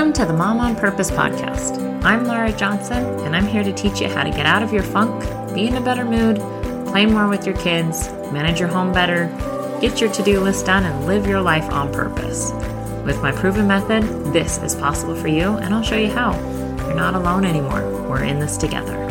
Welcome to the Mom on Purpose podcast. I'm Lara Johnson, and I'm here to teach you how to get out of your funk, be in a better mood, play more with your kids, manage your home better, get your to do list done, and live your life on purpose. With my proven method, this is possible for you, and I'll show you how. You're not alone anymore. We're in this together.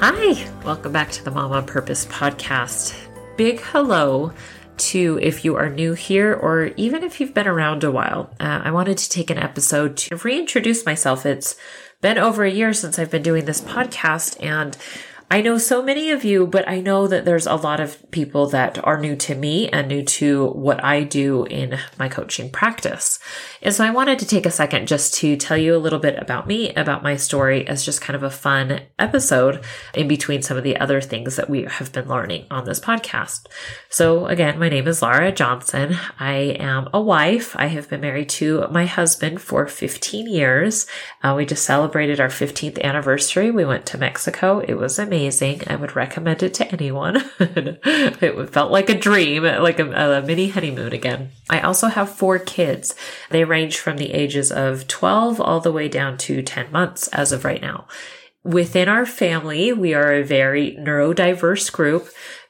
Hi, welcome back to the Mom on Purpose podcast. Big hello to if you are new here or even if you've been around a while. Uh, I wanted to take an episode to reintroduce myself. It's been over a year since I've been doing this podcast and I know so many of you, but I know that there's a lot of people that are new to me and new to what I do in my coaching practice. And so I wanted to take a second just to tell you a little bit about me, about my story as just kind of a fun episode in between some of the other things that we have been learning on this podcast. So again, my name is Lara Johnson. I am a wife. I have been married to my husband for 15 years. Uh, we just celebrated our 15th anniversary. We went to Mexico. It was amazing. I would recommend it to anyone. it felt like a dream, like a, a mini honeymoon again. I also have four kids. They range from the ages of 12 all the way down to 10 months as of right now. Within our family, we are a very neurodiverse group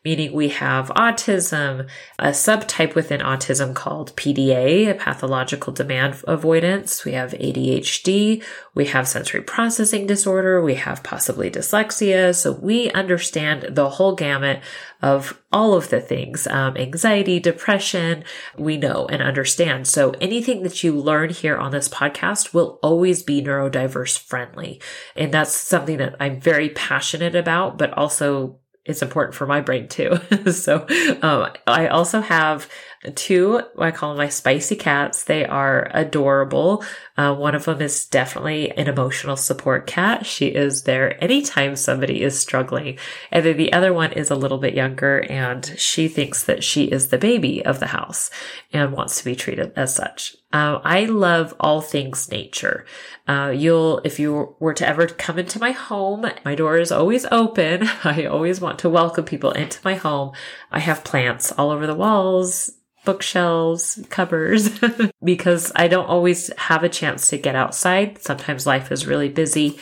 meaning we have autism, a subtype within autism called PDA, a pathological demand avoidance. We have ADHD. We have sensory processing disorder. We have possibly dyslexia. So we understand the whole gamut of all of the things, um, anxiety, depression, we know and understand. So anything that you learn here on this podcast will always be neurodiverse friendly. And that's something that I'm very passionate about, but also it's important for my brain too. so um, I also have two, I call them my spicy cats. They are adorable. Uh, one of them is definitely an emotional support cat. She is there anytime somebody is struggling. And then the other one is a little bit younger and she thinks that she is the baby of the house and wants to be treated as such. Uh, I love all things nature. Uh, you'll, if you were to ever come into my home, my door is always open. I always want to welcome people into my home. I have plants all over the walls, bookshelves, cupboards, because I don't always have a chance to get outside. Sometimes life is really busy.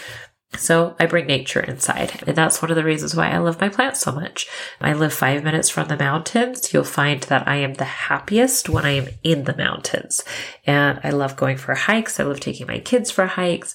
So I bring nature inside. And that's one of the reasons why I love my plants so much. I live five minutes from the mountains. You'll find that I am the happiest when I am in the mountains. And I love going for hikes. I love taking my kids for hikes.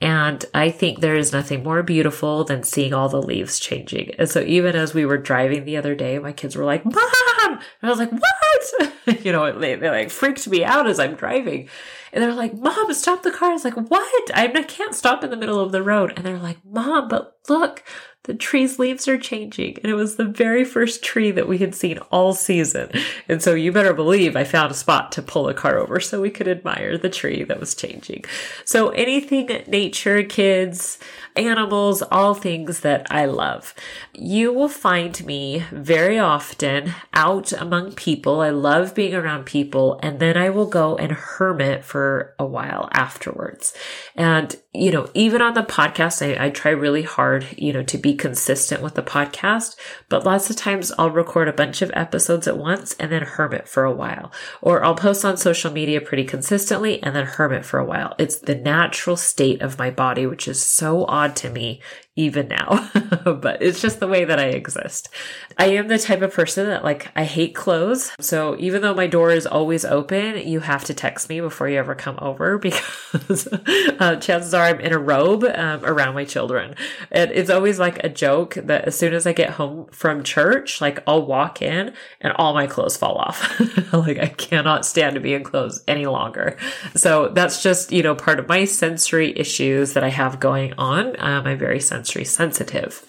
And I think there is nothing more beautiful than seeing all the leaves changing. And so even as we were driving the other day, my kids were like, Mom! And I was like, what? you know, they, they like freaked me out as I'm driving. And they're like, Mom, stop the car. I was like, what? I I can't stop in the middle of the road. And they're like, Mom, but look, the tree's leaves are changing. And it was the very first tree that we had seen all season. And so you better believe I found a spot to pull a car over so we could admire the tree that was changing. So anything nature, kids, animals, all things that I love. You will find me very often out among people. I love being around people and then I will go and hermit for a while afterwards. And, you know, even on the podcast, I, I try really hard, you know, to be consistent with the podcast, but lots of times I'll record a bunch of episodes at once and then hermit for a while. Or I'll post on social media pretty consistently and then hermit for a while. It's the natural state of my body, which is so odd to me even now, but it's just the way that I exist. I am the type of person that like, I hate clothes. So even though my door is always open, you have to text me before you ever come over because uh, chances are I'm in a robe um, around my children. And it's always like a joke that as soon as I get home from church, like I'll walk in and all my clothes fall off. like I cannot stand to be in clothes any longer. So that's just, you know, part of my sensory issues that I have going on. Um, I'm very sensitive sensitive.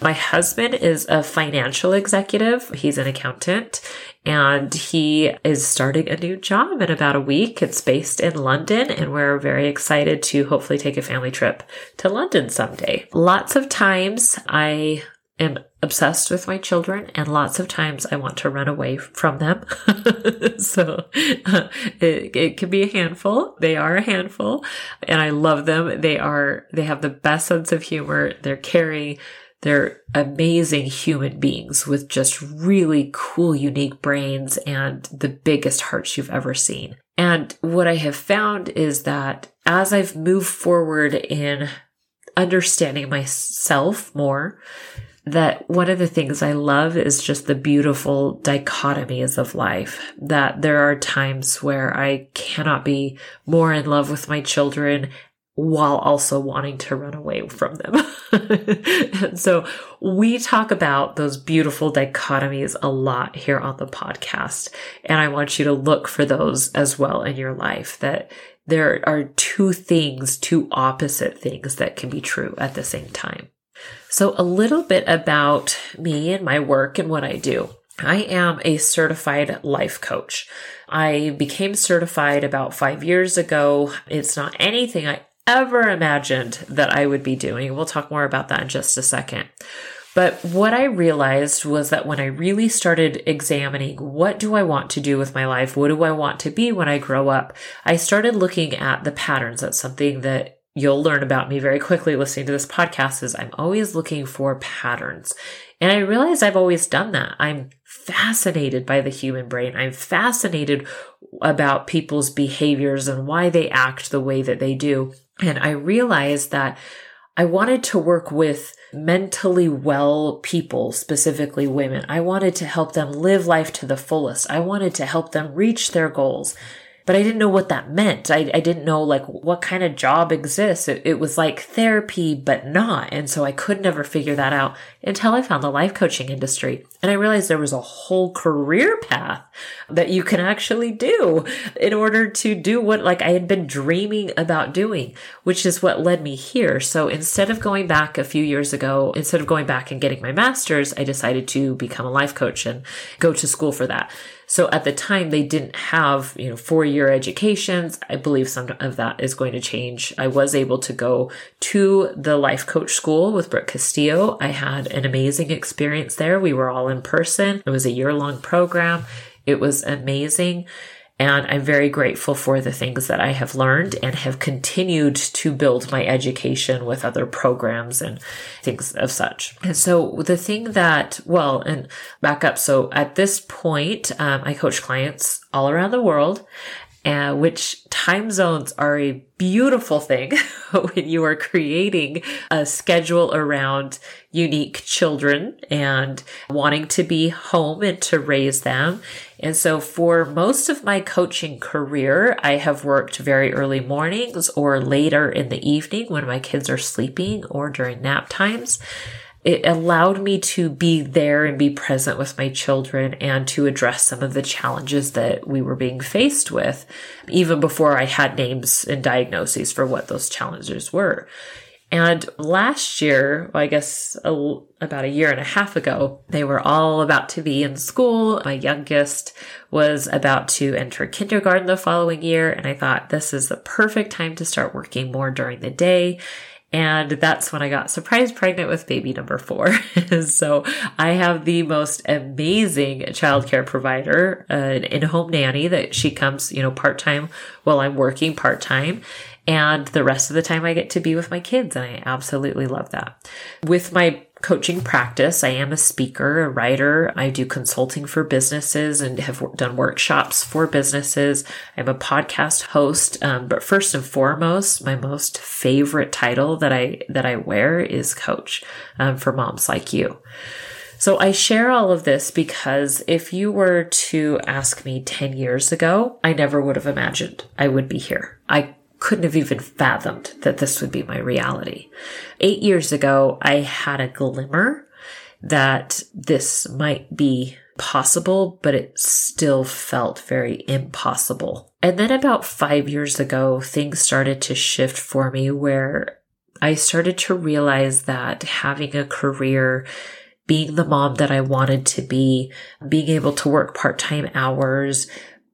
My husband is a financial executive. He's an accountant and he is starting a new job in about a week. It's based in London and we're very excited to hopefully take a family trip to London someday. Lots of times I am obsessed with my children and lots of times I want to run away from them. so uh, it, it can be a handful. They are a handful and I love them. They are, they have the best sense of humor. They're caring. They're amazing human beings with just really cool, unique brains and the biggest hearts you've ever seen. And what I have found is that as I've moved forward in understanding myself more, that one of the things I love is just the beautiful dichotomies of life. That there are times where I cannot be more in love with my children while also wanting to run away from them. and so we talk about those beautiful dichotomies a lot here on the podcast. And I want you to look for those as well in your life that there are two things, two opposite things that can be true at the same time. So, a little bit about me and my work and what I do. I am a certified life coach. I became certified about five years ago. It's not anything I ever imagined that I would be doing. We'll talk more about that in just a second. But what I realized was that when I really started examining what do I want to do with my life? What do I want to be when I grow up? I started looking at the patterns. That's something that you'll learn about me very quickly listening to this podcast is I'm always looking for patterns. And I realize I've always done that. I'm fascinated by the human brain. I'm fascinated about people's behaviors and why they act the way that they do. And I realized that I wanted to work with mentally well people, specifically women. I wanted to help them live life to the fullest. I wanted to help them reach their goals but I didn't know what that meant. I, I didn't know like what kind of job exists. It, it was like therapy, but not. And so I could never figure that out until I found the life coaching industry. And I realized there was a whole career path that you can actually do in order to do what like I had been dreaming about doing, which is what led me here. So instead of going back a few years ago, instead of going back and getting my master's, I decided to become a life coach and go to school for that. So at the time, they didn't have, you know, four year educations. I believe some of that is going to change. I was able to go to the life coach school with Brooke Castillo. I had an amazing experience there. We were all in person. It was a year long program. It was amazing. And I'm very grateful for the things that I have learned and have continued to build my education with other programs and things of such. And so the thing that, well, and back up. So at this point, um, I coach clients all around the world uh, which time zones are a beautiful thing when you are creating a schedule around unique children and wanting to be home and to raise them. And so for most of my coaching career, I have worked very early mornings or later in the evening when my kids are sleeping or during nap times it allowed me to be there and be present with my children and to address some of the challenges that we were being faced with, even before I had names and diagnoses for what those challenges were. And last year, well, I guess a, about a year and a half ago, they were all about to be in school. My youngest was about to enter kindergarten the following year. And I thought this is the perfect time to start working more during the day and that's when I got surprise pregnant with baby number four. so I have the most amazing childcare provider, an in-home nanny that she comes, you know, part-time while I'm working part-time. And the rest of the time I get to be with my kids. And I absolutely love that. With my coaching practice. I am a speaker, a writer. I do consulting for businesses and have done workshops for businesses. I'm a podcast host. Um, but first and foremost, my most favorite title that I, that I wear is coach, um, for moms like you. So I share all of this because if you were to ask me 10 years ago, I never would have imagined I would be here. I couldn't have even fathomed that this would be my reality. Eight years ago, I had a glimmer that this might be possible, but it still felt very impossible. And then about five years ago, things started to shift for me where I started to realize that having a career being the mom that I wanted to be, being able to work part time hours,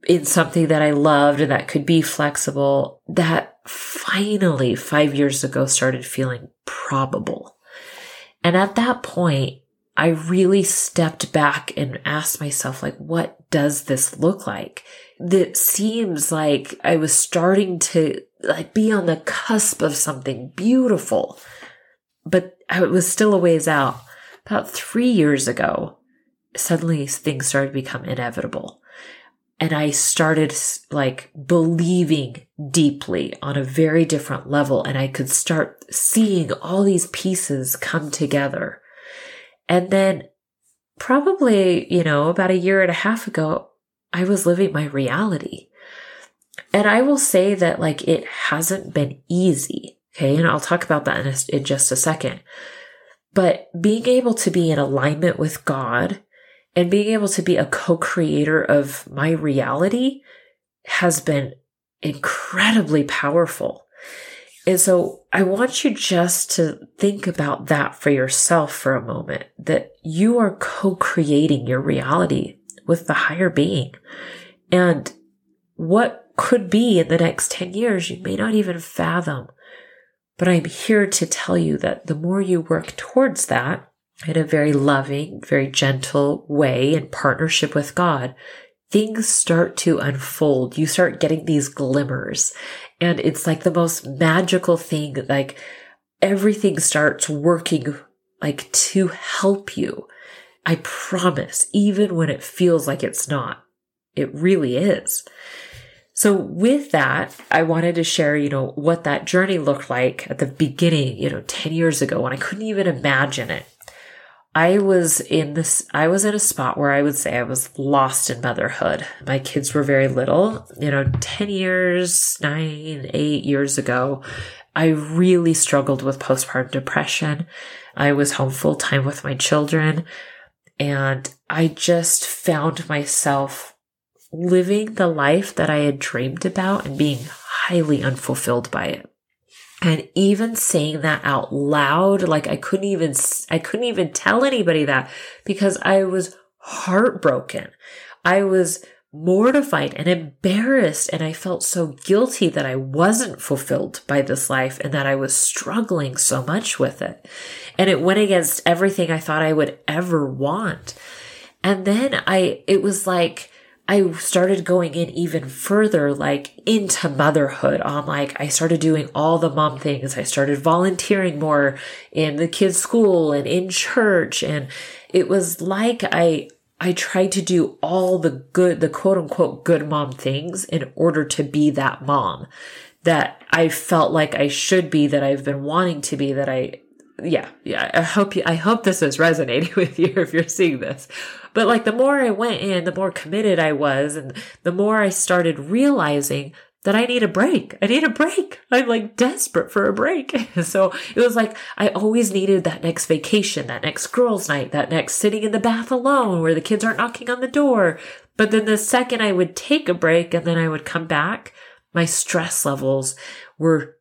in something that I loved and that could be flexible, that finally five years ago started feeling probable. And at that point, I really stepped back and asked myself, like, what does this look like? That seems like I was starting to like be on the cusp of something beautiful, but I was still a ways out. About three years ago, suddenly things started to become inevitable. And I started like believing deeply on a very different level. And I could start seeing all these pieces come together. And then probably, you know, about a year and a half ago, I was living my reality. And I will say that like it hasn't been easy. Okay. And I'll talk about that in, a, in just a second. But being able to be in alignment with God and being able to be a co-creator of my reality has been incredibly powerful. And so I want you just to think about that for yourself for a moment, that you are co-creating your reality with the higher being. And what could be in the next 10 years, you may not even fathom. But I'm here to tell you that the more you work towards that, in a very loving, very gentle way in partnership with God, things start to unfold. You start getting these glimmers and it's like the most magical thing. Like everything starts working like to help you. I promise, even when it feels like it's not, it really is. So with that, I wanted to share, you know, what that journey looked like at the beginning, you know, 10 years ago when I couldn't even imagine it. I was in this, I was in a spot where I would say I was lost in motherhood. My kids were very little, you know, 10 years, nine, eight years ago. I really struggled with postpartum depression. I was home full time with my children and I just found myself living the life that I had dreamed about and being highly unfulfilled by it. And even saying that out loud, like I couldn't even, I couldn't even tell anybody that because I was heartbroken. I was mortified and embarrassed. And I felt so guilty that I wasn't fulfilled by this life and that I was struggling so much with it. And it went against everything I thought I would ever want. And then I, it was like, I started going in even further, like into motherhood on like, I started doing all the mom things. I started volunteering more in the kids' school and in church. And it was like I, I tried to do all the good, the quote unquote good mom things in order to be that mom that I felt like I should be, that I've been wanting to be, that I, yeah, yeah. I hope you, I hope this is resonating with you if you're seeing this. But like the more I went in, the more committed I was and the more I started realizing that I need a break. I need a break. I'm like desperate for a break. so it was like I always needed that next vacation, that next girls' night, that next sitting in the bath alone where the kids aren't knocking on the door. But then the second I would take a break and then I would come back, my stress levels were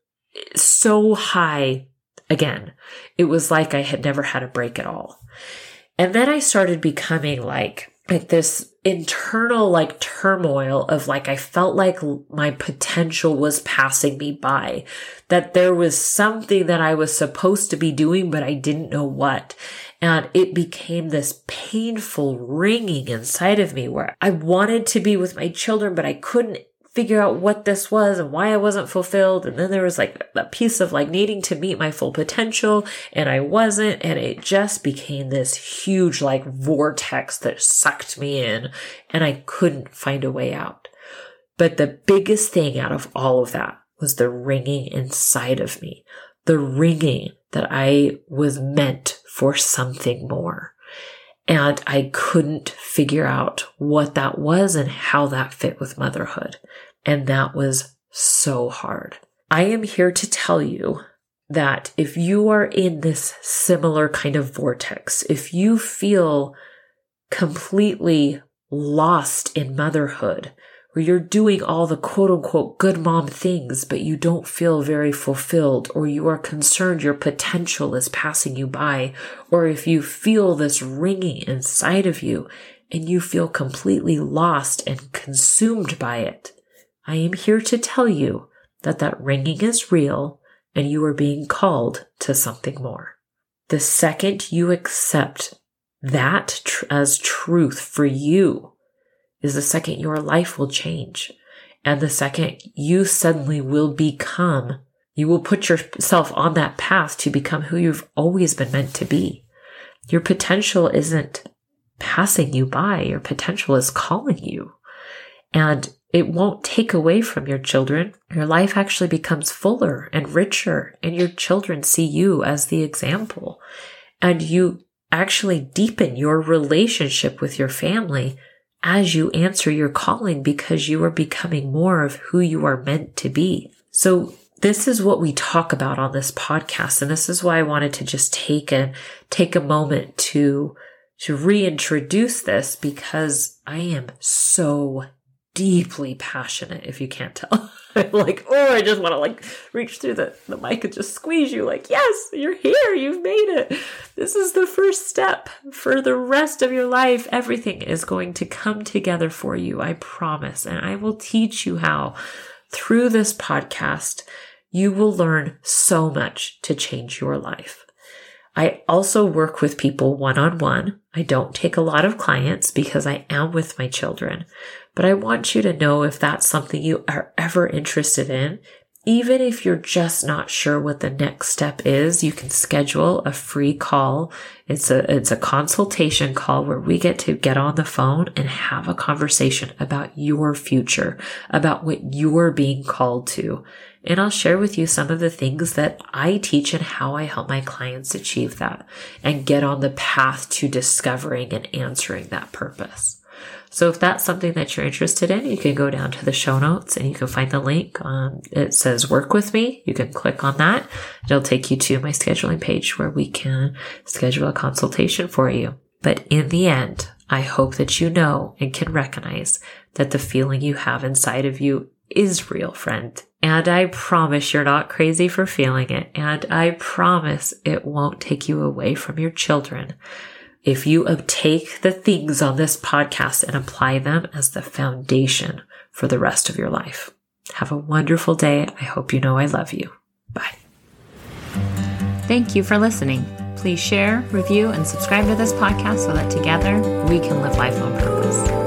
so high again. It was like I had never had a break at all. And then I started becoming like, like this internal like turmoil of like, I felt like my potential was passing me by, that there was something that I was supposed to be doing, but I didn't know what. And it became this painful ringing inside of me where I wanted to be with my children, but I couldn't figure out what this was and why I wasn't fulfilled. And then there was like a piece of like needing to meet my full potential and I wasn't. And it just became this huge like vortex that sucked me in and I couldn't find a way out. But the biggest thing out of all of that was the ringing inside of me, the ringing that I was meant for something more. And I couldn't figure out what that was and how that fit with motherhood. And that was so hard. I am here to tell you that if you are in this similar kind of vortex, if you feel completely lost in motherhood, where you're doing all the quote unquote good mom things, but you don't feel very fulfilled, or you are concerned your potential is passing you by, or if you feel this ringing inside of you and you feel completely lost and consumed by it, I am here to tell you that that ringing is real and you are being called to something more. The second you accept that tr- as truth for you is the second your life will change. And the second you suddenly will become, you will put yourself on that path to become who you've always been meant to be. Your potential isn't passing you by. Your potential is calling you. And it won't take away from your children. Your life actually becomes fuller and richer, and your children see you as the example. And you actually deepen your relationship with your family as you answer your calling because you are becoming more of who you are meant to be. So this is what we talk about on this podcast. And this is why I wanted to just take a, take a moment to, to reintroduce this because I am so deeply passionate if you can't tell. I'm like, oh, I just want to like reach through the, the mic and just squeeze you like, yes, you're here. You've made it. This is the first step for the rest of your life. Everything is going to come together for you. I promise. And I will teach you how through this podcast, you will learn so much to change your life. I also work with people one on one. I don't take a lot of clients because I am with my children, but I want you to know if that's something you are ever interested in. Even if you're just not sure what the next step is, you can schedule a free call. It's a, it's a consultation call where we get to get on the phone and have a conversation about your future, about what you're being called to. And I'll share with you some of the things that I teach and how I help my clients achieve that and get on the path to discovering and answering that purpose. So if that's something that you're interested in, you can go down to the show notes and you can find the link. Um, it says work with me. You can click on that. It'll take you to my scheduling page where we can schedule a consultation for you. But in the end, I hope that you know and can recognize that the feeling you have inside of you is real, friend. And I promise you're not crazy for feeling it. And I promise it won't take you away from your children if you take the things on this podcast and apply them as the foundation for the rest of your life. Have a wonderful day. I hope you know I love you. Bye. Thank you for listening. Please share, review, and subscribe to this podcast so that together we can live life on purpose.